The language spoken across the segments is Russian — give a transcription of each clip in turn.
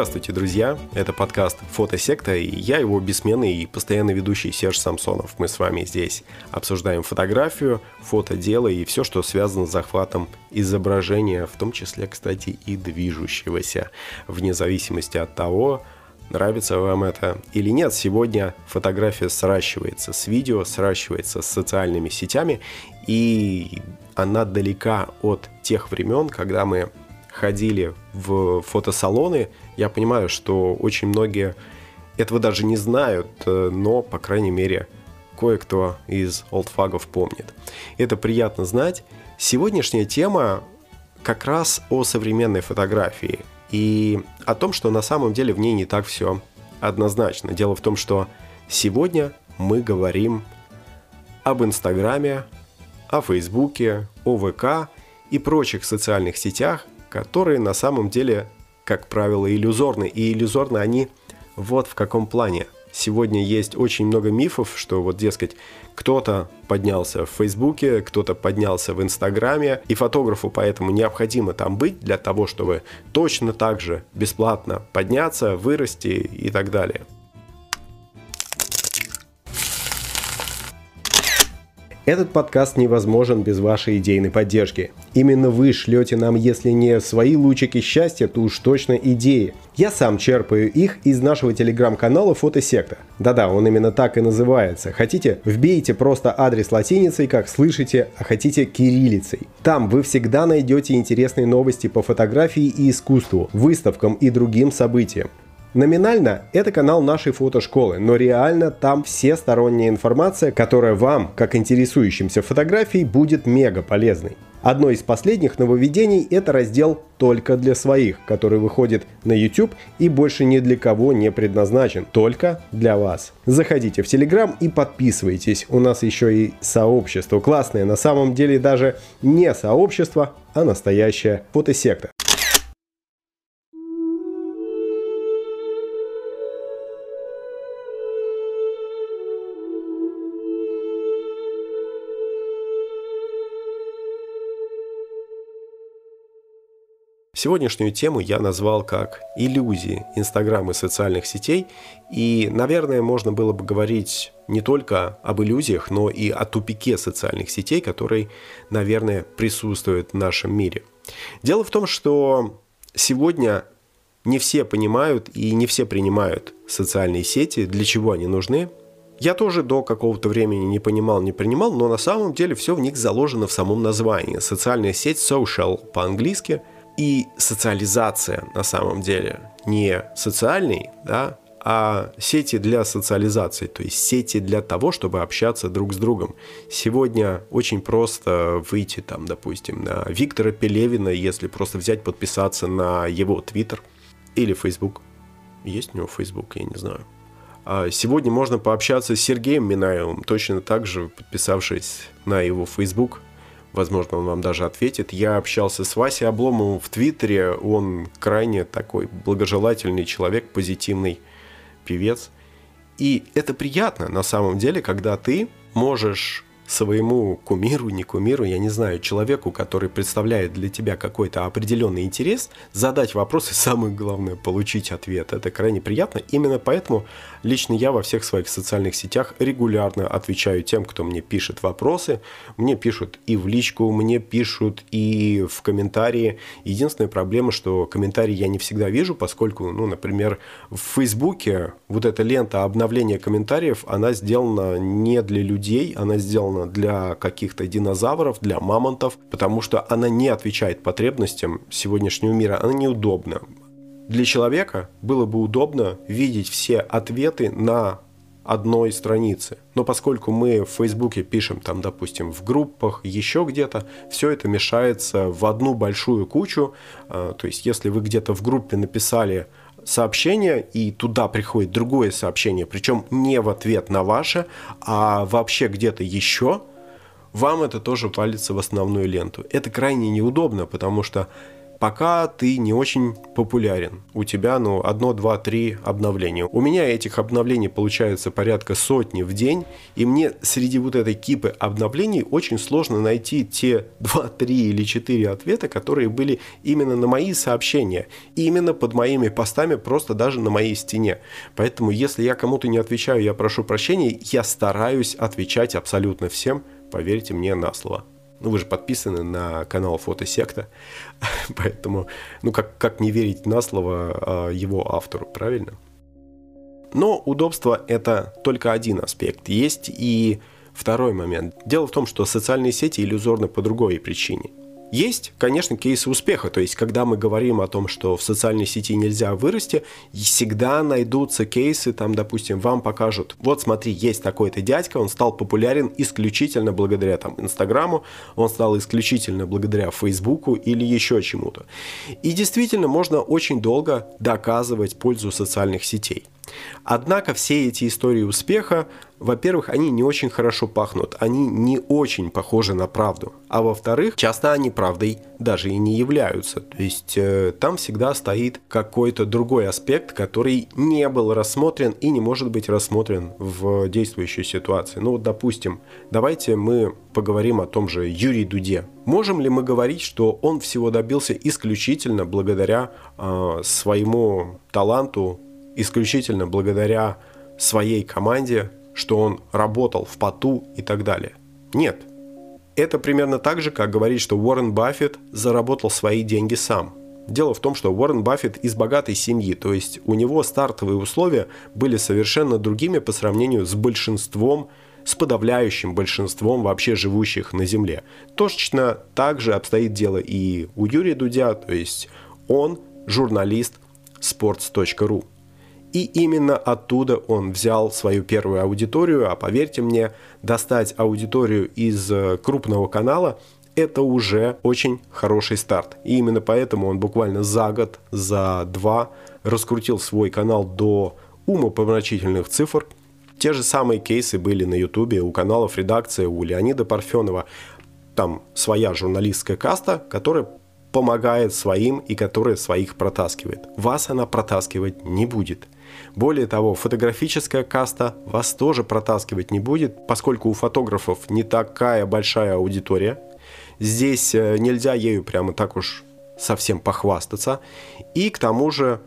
Здравствуйте, друзья! Это подкаст «Фотосекта» и я его бессменный и постоянный ведущий Серж Самсонов. Мы с вами здесь обсуждаем фотографию, фотодело и все, что связано с захватом изображения, в том числе, кстати, и движущегося, вне зависимости от того, нравится вам это или нет. Сегодня фотография сращивается с видео, сращивается с социальными сетями, и она далека от тех времен, когда мы ходили в фотосалоны, я понимаю, что очень многие этого даже не знают, э, но, по крайней мере, кое-кто из олдфагов помнит. Это приятно знать. Сегодняшняя тема как раз о современной фотографии и о том, что на самом деле в ней не так все однозначно. Дело в том, что сегодня мы говорим об Инстаграме, о Фейсбуке, о ВК и прочих социальных сетях, которые на самом деле, как правило, иллюзорны. И иллюзорны они вот в каком плане. Сегодня есть очень много мифов, что вот, дескать, кто-то поднялся в Фейсбуке, кто-то поднялся в Инстаграме, и фотографу поэтому необходимо там быть для того, чтобы точно так же бесплатно подняться, вырасти и так далее. Этот подкаст невозможен без вашей идейной поддержки. Именно вы шлете нам, если не свои лучики счастья, то уж точно идеи. Я сам черпаю их из нашего телеграм-канала Фотосекта. Да-да, он именно так и называется. Хотите, вбейте просто адрес латиницей, как слышите, а хотите кириллицей. Там вы всегда найдете интересные новости по фотографии и искусству, выставкам и другим событиям. Номинально это канал нашей фотошколы, но реально там все сторонняя информация, которая вам, как интересующимся фотографией, будет мега полезной. Одно из последних нововведений – это раздел «Только для своих», который выходит на YouTube и больше ни для кого не предназначен, только для вас. Заходите в Telegram и подписывайтесь. У нас еще и сообщество классное, на самом деле даже не сообщество, а настоящая фотосекта. Сегодняшнюю тему я назвал как иллюзии Инстаграма и социальных сетей, и, наверное, можно было бы говорить не только об иллюзиях, но и о тупике социальных сетей, который, наверное, присутствует в нашем мире. Дело в том, что сегодня не все понимают и не все принимают социальные сети, для чего они нужны. Я тоже до какого-то времени не понимал, не принимал, но на самом деле все в них заложено в самом названии. Социальная сеть social по-английски – и социализация на самом деле не социальный, да, а сети для социализации, то есть сети для того, чтобы общаться друг с другом. Сегодня очень просто выйти там, допустим, на Виктора Пелевина, если просто взять, подписаться на его Твиттер или Фейсбук. Есть у него Фейсбук, я не знаю. А сегодня можно пообщаться с Сергеем Минаевым, точно так же подписавшись на его Фейсбук, возможно, он вам даже ответит. Я общался с Васей Обломовым в Твиттере, он крайне такой благожелательный человек, позитивный певец. И это приятно на самом деле, когда ты можешь своему кумиру, не кумиру, я не знаю, человеку, который представляет для тебя какой-то определенный интерес, задать вопрос и самое главное, получить ответ. Это крайне приятно. Именно поэтому лично я во всех своих социальных сетях регулярно отвечаю тем, кто мне пишет вопросы. Мне пишут и в личку, мне пишут и в комментарии. Единственная проблема, что комментарии я не всегда вижу, поскольку, ну, например, в Фейсбуке вот эта лента обновления комментариев, она сделана не для людей, она сделана сделана для каких-то динозавров, для мамонтов, потому что она не отвечает потребностям сегодняшнего мира, она неудобна. Для человека было бы удобно видеть все ответы на одной странице. Но поскольку мы в Фейсбуке пишем там, допустим, в группах, еще где-то, все это мешается в одну большую кучу. А, то есть, если вы где-то в группе написали сообщение, и туда приходит другое сообщение, причем не в ответ на ваше, а вообще где-то еще, вам это тоже валится в основную ленту. Это крайне неудобно, потому что пока ты не очень популярен. У тебя, ну, одно, два, три обновления. У меня этих обновлений получается порядка сотни в день, и мне среди вот этой кипы обновлений очень сложно найти те два, три или четыре ответа, которые были именно на мои сообщения, именно под моими постами, просто даже на моей стене. Поэтому, если я кому-то не отвечаю, я прошу прощения, я стараюсь отвечать абсолютно всем, поверьте мне на слово. Ну, вы же подписаны на канал Фотосекта, поэтому, ну, как, как не верить на слово а, его автору, правильно? Но удобство – это только один аспект. Есть и второй момент. Дело в том, что социальные сети иллюзорны по другой причине. Есть, конечно, кейсы успеха, то есть когда мы говорим о том, что в социальной сети нельзя вырасти, всегда найдутся кейсы, там, допустим, вам покажут, вот смотри, есть такой-то дядька, он стал популярен исключительно благодаря там Инстаграму, он стал исключительно благодаря Фейсбуку или еще чему-то. И действительно можно очень долго доказывать пользу социальных сетей. Однако все эти истории успеха, во-первых, они не очень хорошо пахнут, они не очень похожи на правду. А во-вторых, часто они правдой даже и не являются. То есть э, там всегда стоит какой-то другой аспект, который не был рассмотрен и не может быть рассмотрен в действующей ситуации. Ну вот, допустим, давайте мы поговорим о том же Юрии Дуде. Можем ли мы говорить, что он всего добился исключительно благодаря э, своему таланту, исключительно благодаря своей команде, что он работал в поту и так далее. Нет. Это примерно так же, как говорить, что Уоррен Баффет заработал свои деньги сам. Дело в том, что Уоррен Баффет из богатой семьи, то есть у него стартовые условия были совершенно другими по сравнению с большинством, с подавляющим большинством вообще живущих на Земле. Точно так же обстоит дело и у Юрия Дудя, то есть он журналист sports.ru. И именно оттуда он взял свою первую аудиторию, а поверьте мне, достать аудиторию из э, крупного канала это уже очень хороший старт. И именно поэтому он буквально за год, за два раскрутил свой канал до умопомрачительных цифр. Те же самые кейсы были на ютубе у каналов редакции, у Леонида Парфенова. Там своя журналистская каста, которая помогает своим и которая своих протаскивает. Вас она протаскивать не будет – более того, фотографическая каста вас тоже протаскивать не будет, поскольку у фотографов не такая большая аудитория. Здесь э, нельзя ею прямо так уж совсем похвастаться. И к тому же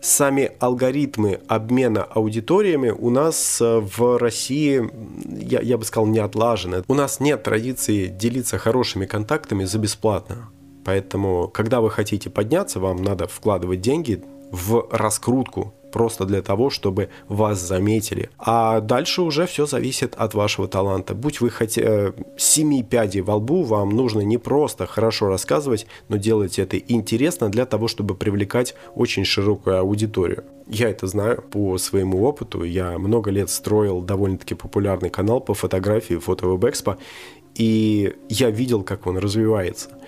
сами алгоритмы обмена аудиториями у нас э, в России, я, я бы сказал, не отлажены. У нас нет традиции делиться хорошими контактами за бесплатно. Поэтому, когда вы хотите подняться, вам надо вкладывать деньги в раскрутку просто для того, чтобы вас заметили. А дальше уже все зависит от вашего таланта. Будь вы хоть э, семи пядей во лбу, вам нужно не просто хорошо рассказывать, но делать это интересно для того, чтобы привлекать очень широкую аудиторию. Я это знаю по своему опыту. Я много лет строил довольно-таки популярный канал по фотографии FotoWebExpo, и я видел, как он развивается –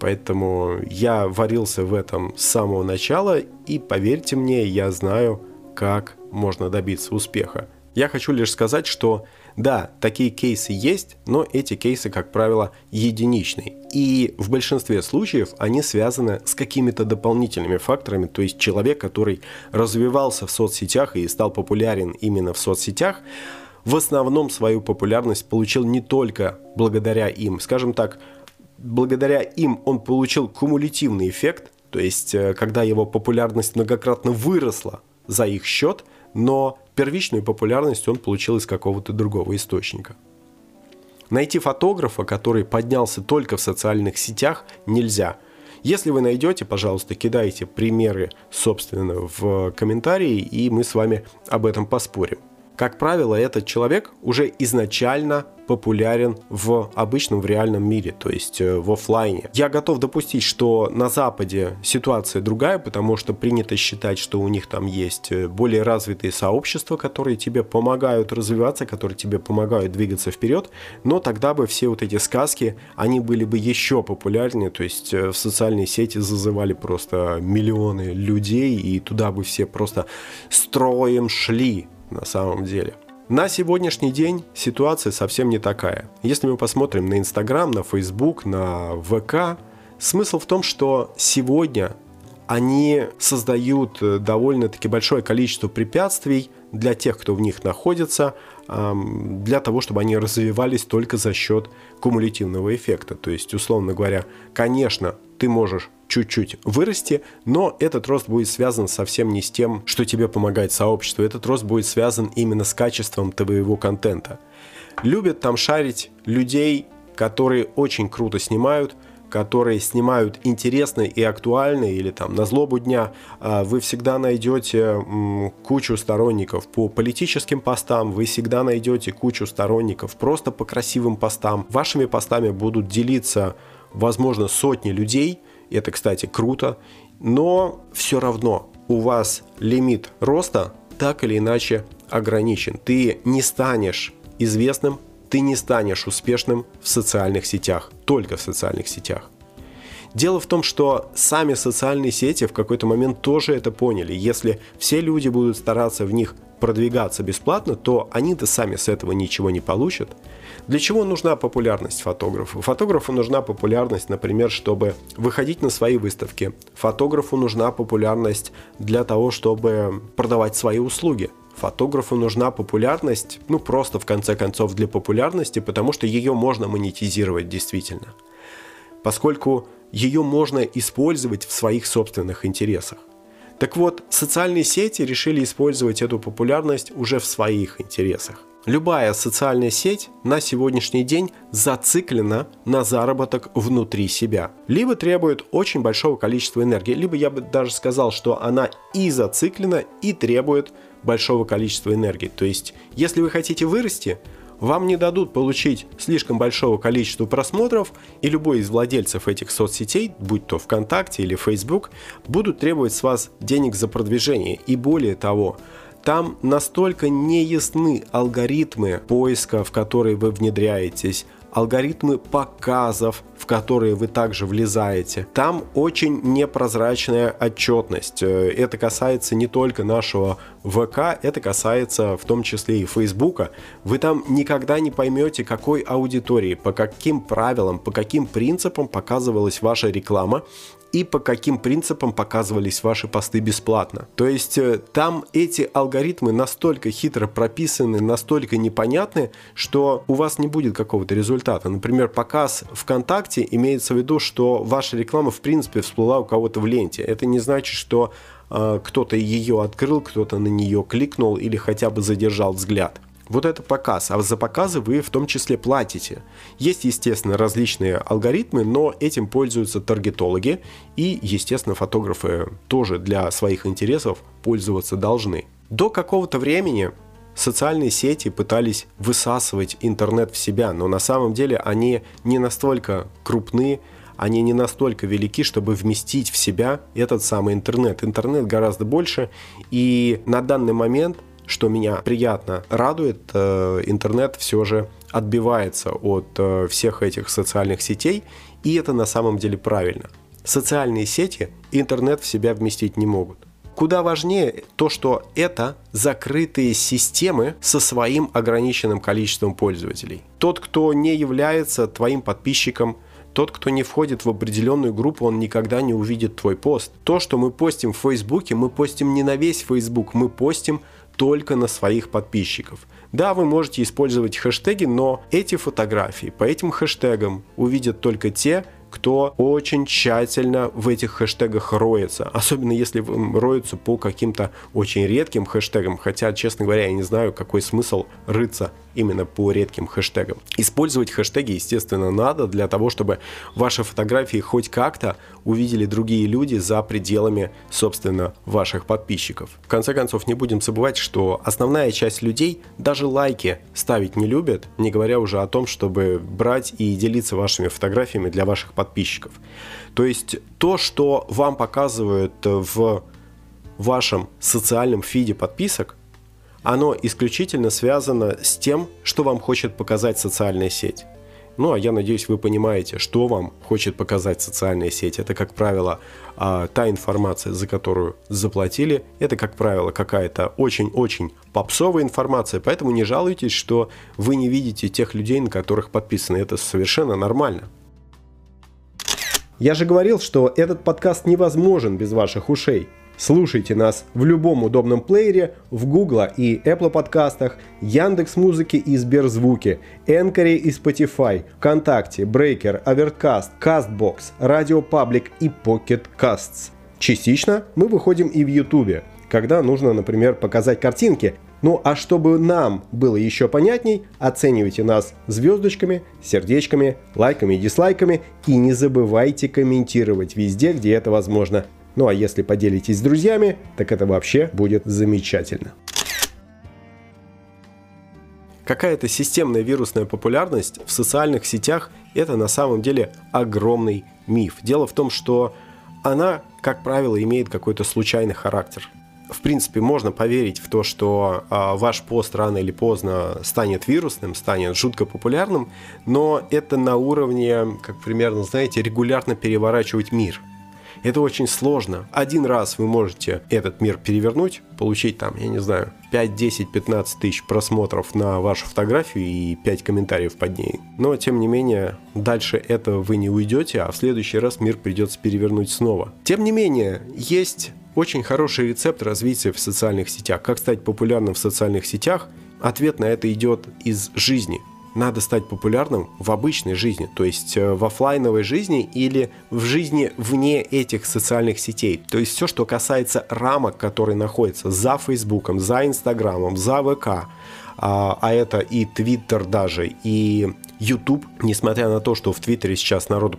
Поэтому я варился в этом с самого начала, и поверьте мне, я знаю, как можно добиться успеха. Я хочу лишь сказать, что да, такие кейсы есть, но эти кейсы, как правило, единичные. И в большинстве случаев они связаны с какими-то дополнительными факторами, то есть человек, который развивался в соцсетях и стал популярен именно в соцсетях, в основном свою популярность получил не только благодаря им. Скажем так, благодаря им он получил кумулятивный эффект, то есть э, когда его популярность многократно выросла за их счет, но первичную популярность он получил из какого-то другого источника. Найти фотографа, который поднялся только в социальных сетях, нельзя. Если вы найдете, пожалуйста, кидайте примеры, собственно, в комментарии, и мы с вами об этом поспорим. Как правило, этот человек уже изначально популярен в обычном, в реальном мире, то есть э, в офлайне. Я готов допустить, что на Западе ситуация другая, потому что принято считать, что у них там есть э, более развитые сообщества, которые тебе помогают развиваться, которые тебе помогают двигаться вперед, но тогда бы все вот эти сказки, они были бы еще популярнее, то есть э, в социальные сети зазывали просто миллионы людей, и туда бы все просто строем шли, на самом деле. На сегодняшний день ситуация совсем не такая. Если мы посмотрим на Инстаграм, на Фейсбук, на ВК, Смысл в том, что сегодня они создают э, довольно-таки большое количество препятствий для тех, кто в них находится, для того, чтобы они развивались только за счет кумулятивного эффекта. То есть, условно говоря, конечно, ты можешь чуть-чуть вырасти, но этот рост будет связан совсем не с тем, что тебе помогает сообщество. Этот рост будет связан именно с качеством твоего контента. Любят там шарить людей, которые очень круто снимают – которые снимают интересно и актуально, или там на злобу дня, а, вы всегда найдете кучу сторонников по политическим постам, вы всегда найдете кучу сторонников просто по красивым постам. Вашими постами будут делиться, возможно, сотни людей, это, кстати, круто, но все равно у вас лимит роста так или иначе ограничен. Ты не станешь известным ты не станешь успешным в социальных сетях, только в социальных сетях. Дело в том, что сами социальные сети в какой-то момент тоже это поняли. Если все люди будут стараться в них продвигаться бесплатно, то они-то сами с этого ничего не получат. Для чего нужна популярность фотографу? Фотографу нужна популярность, например, чтобы выходить на свои выставки. Фотографу нужна популярность для того, чтобы продавать свои услуги. Фотографу нужна популярность, ну просто в конце концов для популярности, потому что ее можно монетизировать действительно. Поскольку ее можно использовать в своих собственных интересах. Так вот, социальные сети решили использовать эту популярность уже в своих интересах. Любая социальная сеть на сегодняшний день зациклена на заработок внутри себя. Либо требует очень большого количества энергии, либо я бы даже сказал, что она и зациклена, и требует большого количества энергии. То есть, если вы хотите вырасти, вам не дадут получить слишком большого количества просмотров, и любой из владельцев этих соцсетей, будь то ВКонтакте или Facebook, будут требовать с вас денег за продвижение. И более того, там настолько неясны алгоритмы поиска, в которые вы внедряетесь, алгоритмы показов, в которые вы также влезаете. Там очень непрозрачная отчетность. Э, это касается не только нашего ВК, это касается в том числе и Фейсбука. Вы там никогда не поймете, какой аудитории, по каким правилам, по каким принципам показывалась ваша реклама и по каким принципам показывались ваши посты бесплатно. То есть э, там эти алгоритмы настолько хитро прописаны, настолько непонятны, что у вас не будет какого-то результата. Например, показ ВКонтакте имеется в виду, что ваша реклама в принципе всплыла у кого-то в ленте. Это не значит, что э, кто-то ее открыл, кто-то на нее кликнул или хотя бы задержал взгляд. Вот это показ, а за показы вы в том числе платите. Есть, естественно, различные алгоритмы, но этим пользуются таргетологи и, естественно, фотографы тоже для своих интересов пользоваться должны. До какого-то времени социальные сети пытались высасывать интернет в себя, но на самом деле они не настолько крупны, они не настолько велики, чтобы вместить в себя этот самый интернет. Интернет гораздо больше, и на данный момент что меня приятно радует, э, интернет все же отбивается от э, всех этих социальных сетей, и это на самом деле правильно. Социальные сети интернет в себя вместить не могут. Куда важнее то, что это закрытые системы со своим ограниченным количеством пользователей. Тот, кто не является твоим подписчиком, тот, кто не входит в определенную группу, он никогда не увидит твой пост. То, что мы постим в Фейсбуке, мы постим не на весь Фейсбук, мы постим только на своих подписчиков. Да, вы можете использовать хэштеги, но эти фотографии по этим хэштегам увидят только те, кто очень тщательно в этих хэштегах роется. Особенно если роются по каким-то очень редким хэштегам. Хотя, честно говоря, я не знаю, какой смысл рыться именно по редким хэштегам. Использовать хэштеги, естественно, надо для того, чтобы ваши фотографии хоть как-то увидели другие люди за пределами, собственно, ваших подписчиков. В конце концов, не будем забывать, что основная часть людей даже лайки ставить не любят, не говоря уже о том, чтобы брать и делиться вашими фотографиями для ваших подписчиков. То есть то, что вам показывают в вашем социальном фиде подписок, оно исключительно связано с тем, что вам хочет показать социальная сеть. Ну, а я надеюсь, вы понимаете, что вам хочет показать социальная сеть. Это, как правило, а, та информация, за которую заплатили. Это, как правило, какая-то очень-очень попсовая информация. Поэтому не жалуйтесь, что вы не видите тех людей, на которых подписаны. Это совершенно нормально. Я же говорил, что этот подкаст невозможен без ваших ушей. Слушайте нас в любом удобном плеере, в Google и Apple подкастах, Яндекс Музыке и Сберзвуке, Энкоре и Spotify, ВКонтакте, Breaker, Overcast, CastBox, Radio Public и Pocket Casts. Частично мы выходим и в YouTube, когда нужно, например, показать картинки. Ну а чтобы нам было еще понятней, оценивайте нас звездочками, сердечками, лайками и дизлайками и не забывайте комментировать везде, где это возможно. Ну а если поделитесь с друзьями, так это вообще будет замечательно. Какая-то системная вирусная популярность в социальных сетях – это на самом деле огромный миф. Дело в том, что она, как правило, имеет какой-то случайный характер. В принципе, можно поверить в то, что э, ваш пост рано или поздно станет вирусным, станет жутко популярным, но это на уровне, как примерно, знаете, регулярно переворачивать мир – это очень сложно. Один раз вы можете этот мир перевернуть, получить там, я не знаю, 5, 10, 15 тысяч просмотров на вашу фотографию и 5 комментариев под ней. Но, тем не менее, дальше этого вы не уйдете, а в следующий раз мир придется перевернуть снова. Тем не менее, есть очень хороший рецепт развития в социальных сетях. Как стать популярным в социальных сетях? Ответ на это идет из жизни надо стать популярным в обычной жизни, то есть э, в офлайновой жизни или в жизни вне этих социальных сетей. То есть все, что касается рамок, которые находятся за Фейсбуком, за Инстаграмом, за ВК, а, а это и Твиттер даже, и YouTube, несмотря на то, что в Твиттере сейчас народ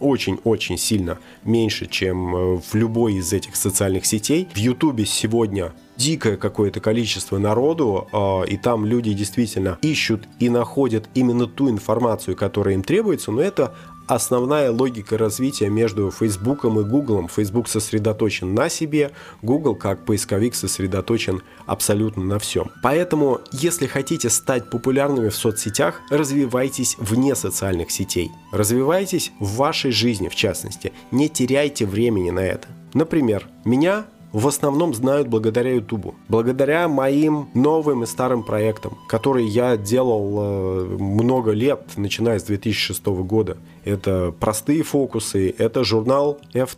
очень-очень сильно меньше, чем э, в любой из этих социальных сетей. В Ютубе сегодня дикое какое-то количество народу, э, и там люди действительно ищут и находят именно ту информацию, которая им требуется, но это основная логика развития между Фейсбуком и Гуглом. Facebook сосредоточен на себе, Google как поисковик сосредоточен абсолютно на всем. Поэтому, если хотите стать популярными в соцсетях, развивайтесь вне социальных сетей. Развивайтесь в вашей жизни, в частности. Не теряйте времени на это. Например, меня в основном знают благодаря Ютубу. Благодаря моим новым и старым проектам, которые я делал э, много лет, начиная с 2006 года. Это простые фокусы, это журнал F.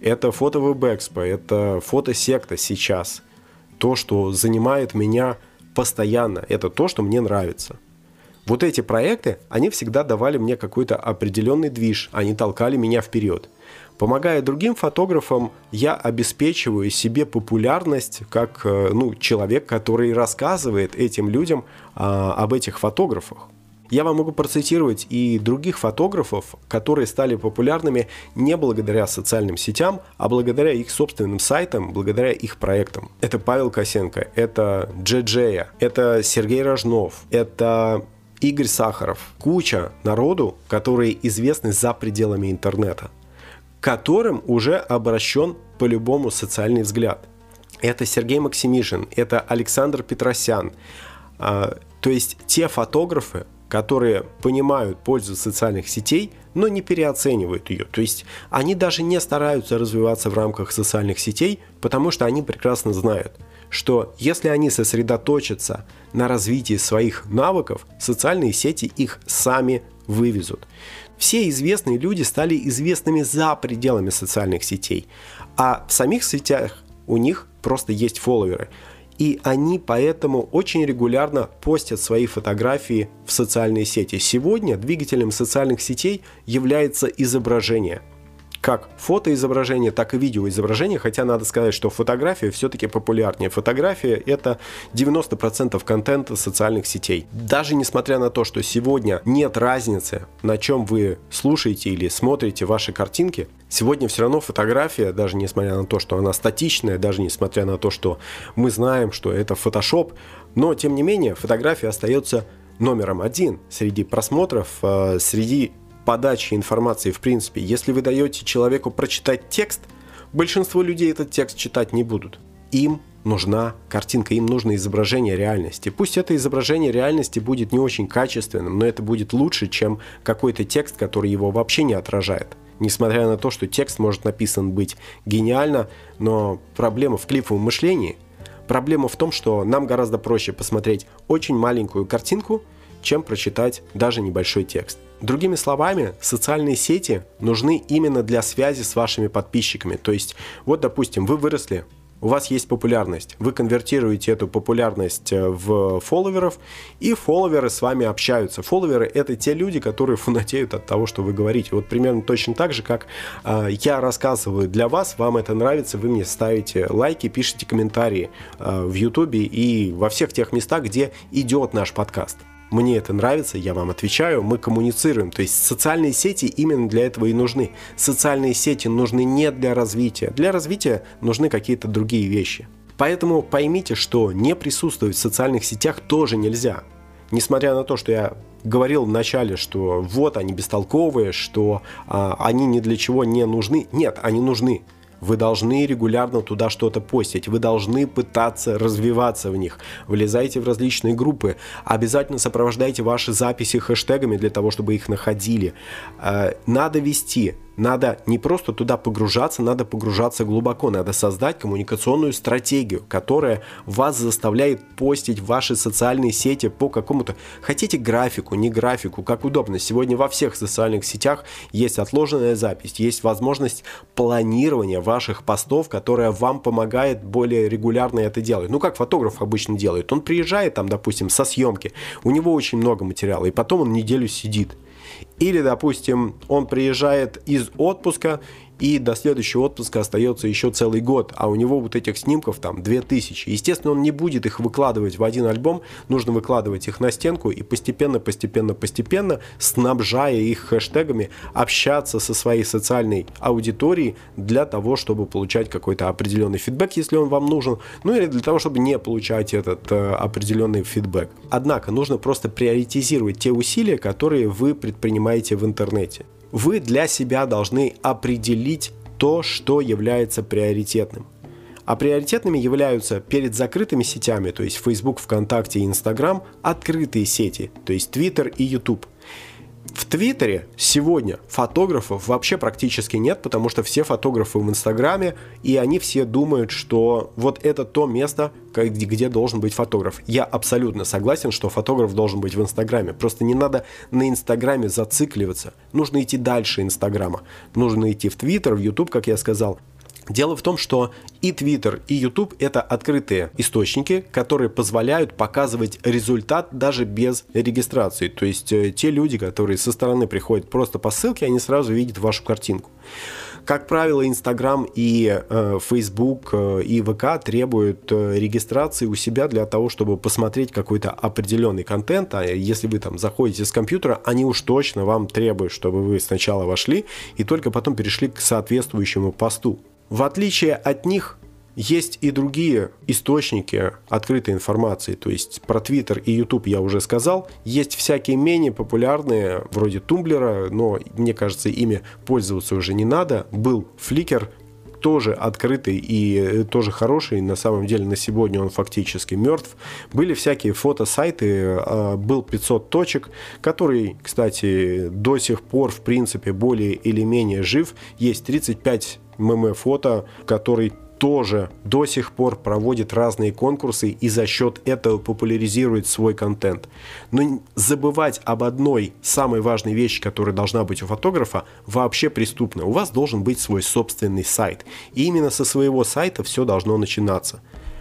Это фото WebExpo, это фотосекта сейчас. То, что занимает меня постоянно, это то, что мне нравится. Вот эти проекты, они всегда давали мне какой-то определенный движ, они толкали меня вперед. Помогая другим фотографам, я обеспечиваю себе популярность как э, ну, человек, который рассказывает этим людям а, об этих фотографах. Я вам могу процитировать и других фотографов, которые стали популярными не благодаря социальным сетям, а благодаря их собственным сайтам, благодаря их проектам. Это Павел Косенко, это Джеджея, это Сергей Рожнов, это Игорь Сахаров. Куча народу, которые известны за пределами интернета которым уже обращен по-любому социальный взгляд. Это Сергей Максимишин, это Александр Петросян. А, то есть те фотографы, которые понимают пользу социальных сетей, но не переоценивают ее. То есть они даже не стараются развиваться в рамках социальных сетей, потому что они прекрасно знают, что если они сосредоточатся на развитии своих навыков, социальные сети их сами вывезут. Все известные люди стали известными за пределами социальных сетей, а в самих сетях у них просто есть фолловеры. И они поэтому очень регулярно постят свои фотографии в социальные сети. Сегодня двигателем социальных сетей является изображение – как фотоизображение, так и видеоизображение, хотя надо сказать, что фотография все-таки популярнее. Фотография — это 90% контента социальных сетей. Даже несмотря на то, что сегодня нет разницы, на чем вы слушаете или смотрите ваши картинки, Сегодня все равно фотография, даже несмотря на то, что она статичная, даже несмотря на то, что мы знаем, что это фотошоп, но тем не менее фотография остается номером один среди просмотров, э, среди подачи информации в принципе. Если вы даете человеку прочитать текст, большинство людей этот текст читать не будут. Им нужна картинка, им нужно изображение реальности. Пусть это изображение реальности будет не очень качественным, но это будет лучше, чем какой-то текст, который его вообще не отражает. Несмотря на то, что текст может написан быть гениально, но проблема в клиповом мышлении. Проблема в том, что нам гораздо проще посмотреть очень маленькую картинку, чем прочитать даже небольшой текст. Другими словами, социальные сети нужны именно для связи с вашими подписчиками. То есть, вот, допустим, вы выросли у вас есть популярность. Вы конвертируете эту популярность э, в фолловеров, и фолловеры с вами общаются. Фолловеры — это те люди, которые фанатеют от того, что вы говорите. Вот примерно точно так же, как э, я рассказываю для вас, вам это нравится, вы мне ставите лайки, пишите комментарии э, в Ютубе и во всех тех местах, где идет наш подкаст мне это нравится, я вам отвечаю, мы коммуницируем. То есть социальные сети именно для этого и нужны. Социальные сети нужны не для развития. Для развития нужны какие-то другие вещи. Поэтому поймите, что не присутствовать в социальных сетях тоже нельзя. Несмотря на то, что я говорил в начале, что вот они бестолковые, что а, они ни для чего не нужны. Нет, они нужны. Вы должны регулярно туда что-то постить, вы должны пытаться развиваться в них. Влезайте в различные группы, обязательно сопровождайте ваши записи хэштегами для того, чтобы их находили. Э, надо вести надо не просто туда погружаться, надо погружаться глубоко, надо создать коммуникационную стратегию, которая вас заставляет постить в ваши социальные сети по какому-то, хотите графику, не графику, как удобно. Сегодня во всех социальных сетях есть отложенная запись, есть возможность планирования ваших постов, которая вам помогает более регулярно это делать. Ну, как фотограф обычно делает. Он приезжает там, допустим, со съемки, у него очень много материала, и потом он неделю сидит. Или, допустим, он приезжает из отпуска и до следующего отпуска остается еще целый год, а у него вот этих снимков там 2000. Естественно, он не будет их выкладывать в один альбом, нужно выкладывать их на стенку и постепенно, постепенно, постепенно, снабжая их хэштегами, общаться со своей социальной аудиторией для того, чтобы получать какой-то определенный фидбэк, если он вам нужен, ну или для того, чтобы не получать этот э, определенный фидбэк. Однако нужно просто приоритизировать те усилия, которые вы предпринимаете в интернете вы для себя должны определить то, что является приоритетным. А приоритетными являются перед закрытыми сетями, то есть Facebook, ВКонтакте и Instagram, открытые сети, то есть Twitter и YouTube – в Твиттере сегодня фотографов вообще практически нет, потому что все фотографы в Инстаграме, и они все думают, что вот это то место, где должен быть фотограф. Я абсолютно согласен, что фотограф должен быть в Инстаграме. Просто не надо на Инстаграме зацикливаться. Нужно идти дальше Инстаграма. Нужно идти в Твиттер, в Ютуб, как я сказал. Дело в том, что и Twitter, и YouTube это открытые источники, которые позволяют показывать результат даже без регистрации. То есть э, те люди, которые со стороны приходят просто по ссылке, они сразу видят вашу картинку. Как правило, Instagram и э, Facebook э, и ВК требуют э, регистрации у себя для того, чтобы посмотреть какой-то определенный контент. А если вы там заходите с компьютера, они уж точно вам требуют, чтобы вы сначала вошли и только потом перешли к соответствующему посту. В отличие от них, есть и другие источники открытой информации, то есть про Twitter и YouTube я уже сказал. Есть всякие менее популярные, вроде Тумблера, но мне кажется, ими пользоваться уже не надо. Был Flickr, тоже открытый и э, тоже хороший. На самом деле на сегодня он фактически мертв. Были всякие фотосайты, а, был 500 точек, который, кстати, до сих пор в принципе более или менее жив. Есть 35 ММ-фото, который тоже до сих пор проводит разные конкурсы и за счет этого популяризирует свой контент. Но забывать об одной самой важной вещи, которая должна быть у фотографа, вообще преступно. У вас должен быть свой собственный сайт. И именно со своего сайта все должно начинаться.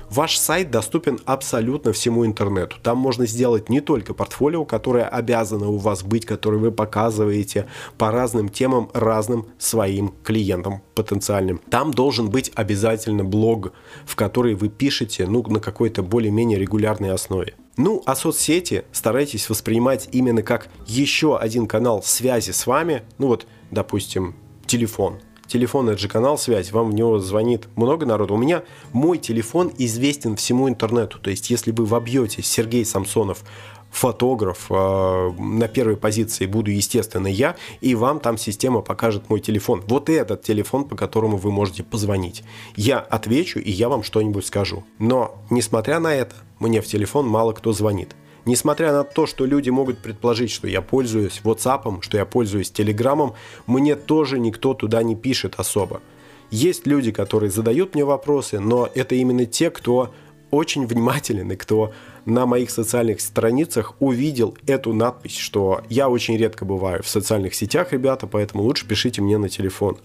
Ваш сайт доступен абсолютно всему интернету. Там можно сделать не только портфолио, которое обязано у вас быть, которое вы показываете по разным темам разным своим клиентам потенциальным. Там должен быть обязательно блог, в который вы пишете ну, на какой-то более-менее регулярной основе. Ну, а соцсети старайтесь воспринимать именно как еще один канал связи с вами. Ну вот, допустим, телефон – телефон это же канал связи, вам в него звонит много народу. У меня мой телефон известен всему интернету. То есть, если вы вобьете Сергей Самсонов фотограф, э, на первой позиции буду, естественно, я, и вам там система покажет мой телефон. Вот этот телефон, по которому вы можете позвонить. Я отвечу, и я вам что-нибудь скажу. Но, несмотря на это, мне в телефон мало кто звонит. Несмотря на то, что люди могут предположить, что я пользуюсь WhatsApp, что я пользуюсь Telegram, мне тоже никто туда не пишет особо. Есть люди, которые задают мне вопросы, но это именно те, кто очень внимателен и кто на моих социальных страницах увидел эту надпись, что я очень редко бываю в социальных сетях, ребята, поэтому лучше пишите мне на телефон.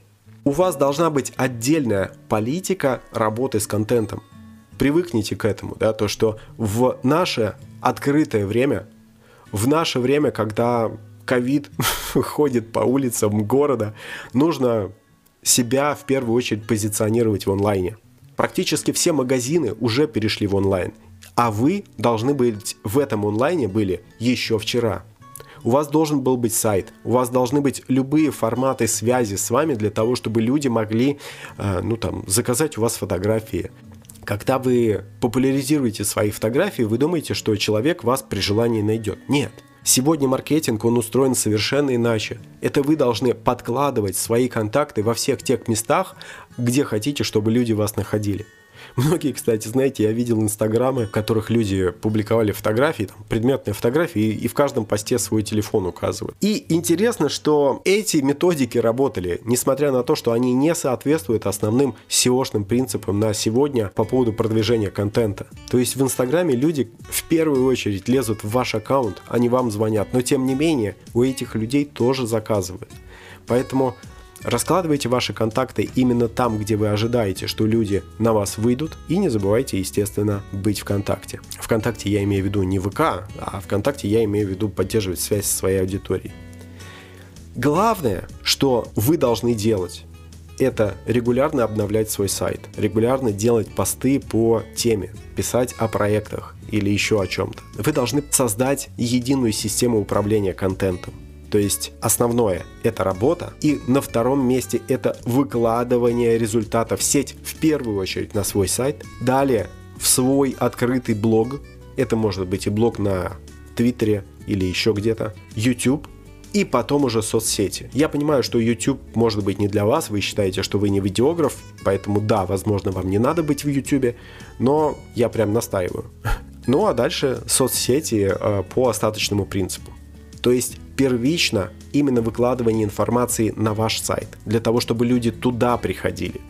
У вас должна быть отдельная политика работы с контентом. Привыкните к этому, да, то, что в наше открытое время, в наше время, когда ковид ходит по улицам города, нужно себя в первую очередь позиционировать в онлайне. Практически все магазины уже перешли в онлайн, а вы должны быть в этом онлайне были еще вчера. У вас должен был быть сайт, у вас должны быть любые форматы связи с вами для того, чтобы люди могли, э, ну там, заказать у вас фотографии. Когда вы популяризируете свои фотографии, вы думаете, что человек вас при желании найдет. Нет. Сегодня маркетинг, он устроен совершенно иначе. Это вы должны подкладывать свои контакты во всех тех местах, где хотите, чтобы люди вас находили. Многие, кстати, знаете, я видел инстаграмы, в которых люди публиковали фотографии, там, предметные фотографии, и, и в каждом посте свой телефон указывают. И интересно, что эти методики работали, несмотря на то, что они не соответствуют основным SEO-шным принципам на сегодня по поводу продвижения контента. То есть в инстаграме люди в первую очередь лезут в ваш аккаунт, они вам звонят, но тем не менее у этих людей тоже заказывают. Поэтому Раскладывайте ваши контакты именно там, где вы ожидаете, что люди на вас выйдут. И не забывайте, естественно, быть ВКонтакте. ВКонтакте я имею в виду не ВК, а ВКонтакте я имею в виду поддерживать связь со своей аудиторией. Главное, что вы должны делать, это регулярно обновлять свой сайт, регулярно делать посты по теме, писать о проектах или еще о чем-то. Вы должны создать единую систему управления контентом. То есть основное – это работа, и на втором месте это выкладывание результатов в сеть, в первую очередь на свой сайт. Далее в свой открытый блог, это может быть и блог на Твиттере или еще где-то, YouTube, и потом уже соцсети. Я понимаю, что YouTube может быть не для вас, вы считаете, что вы не видеограф, поэтому да, возможно, вам не надо быть в YouTube, но я прям настаиваю. Ну а дальше соцсети э, по остаточному принципу. То есть первично именно выкладывание информации на ваш сайт, для того, чтобы люди туда приходили.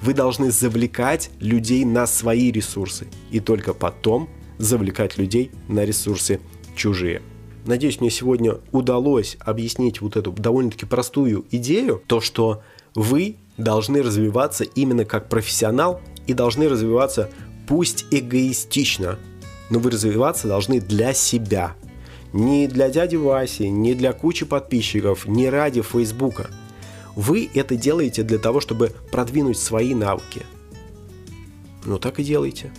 Вы должны завлекать людей на свои ресурсы и только потом завлекать людей на ресурсы чужие. Надеюсь, мне сегодня удалось объяснить вот эту довольно-таки простую идею, то, что вы должны развиваться именно как профессионал и должны развиваться пусть эгоистично, но вы развиваться должны для себя, не для дяди Васи, не для кучи подписчиков, не ради Фейсбука. Вы это делаете для того, чтобы продвинуть свои навыки. Ну так и делайте.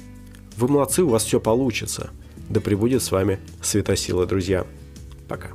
Вы молодцы, у вас все получится. Да пребудет с вами светосила, друзья. Пока.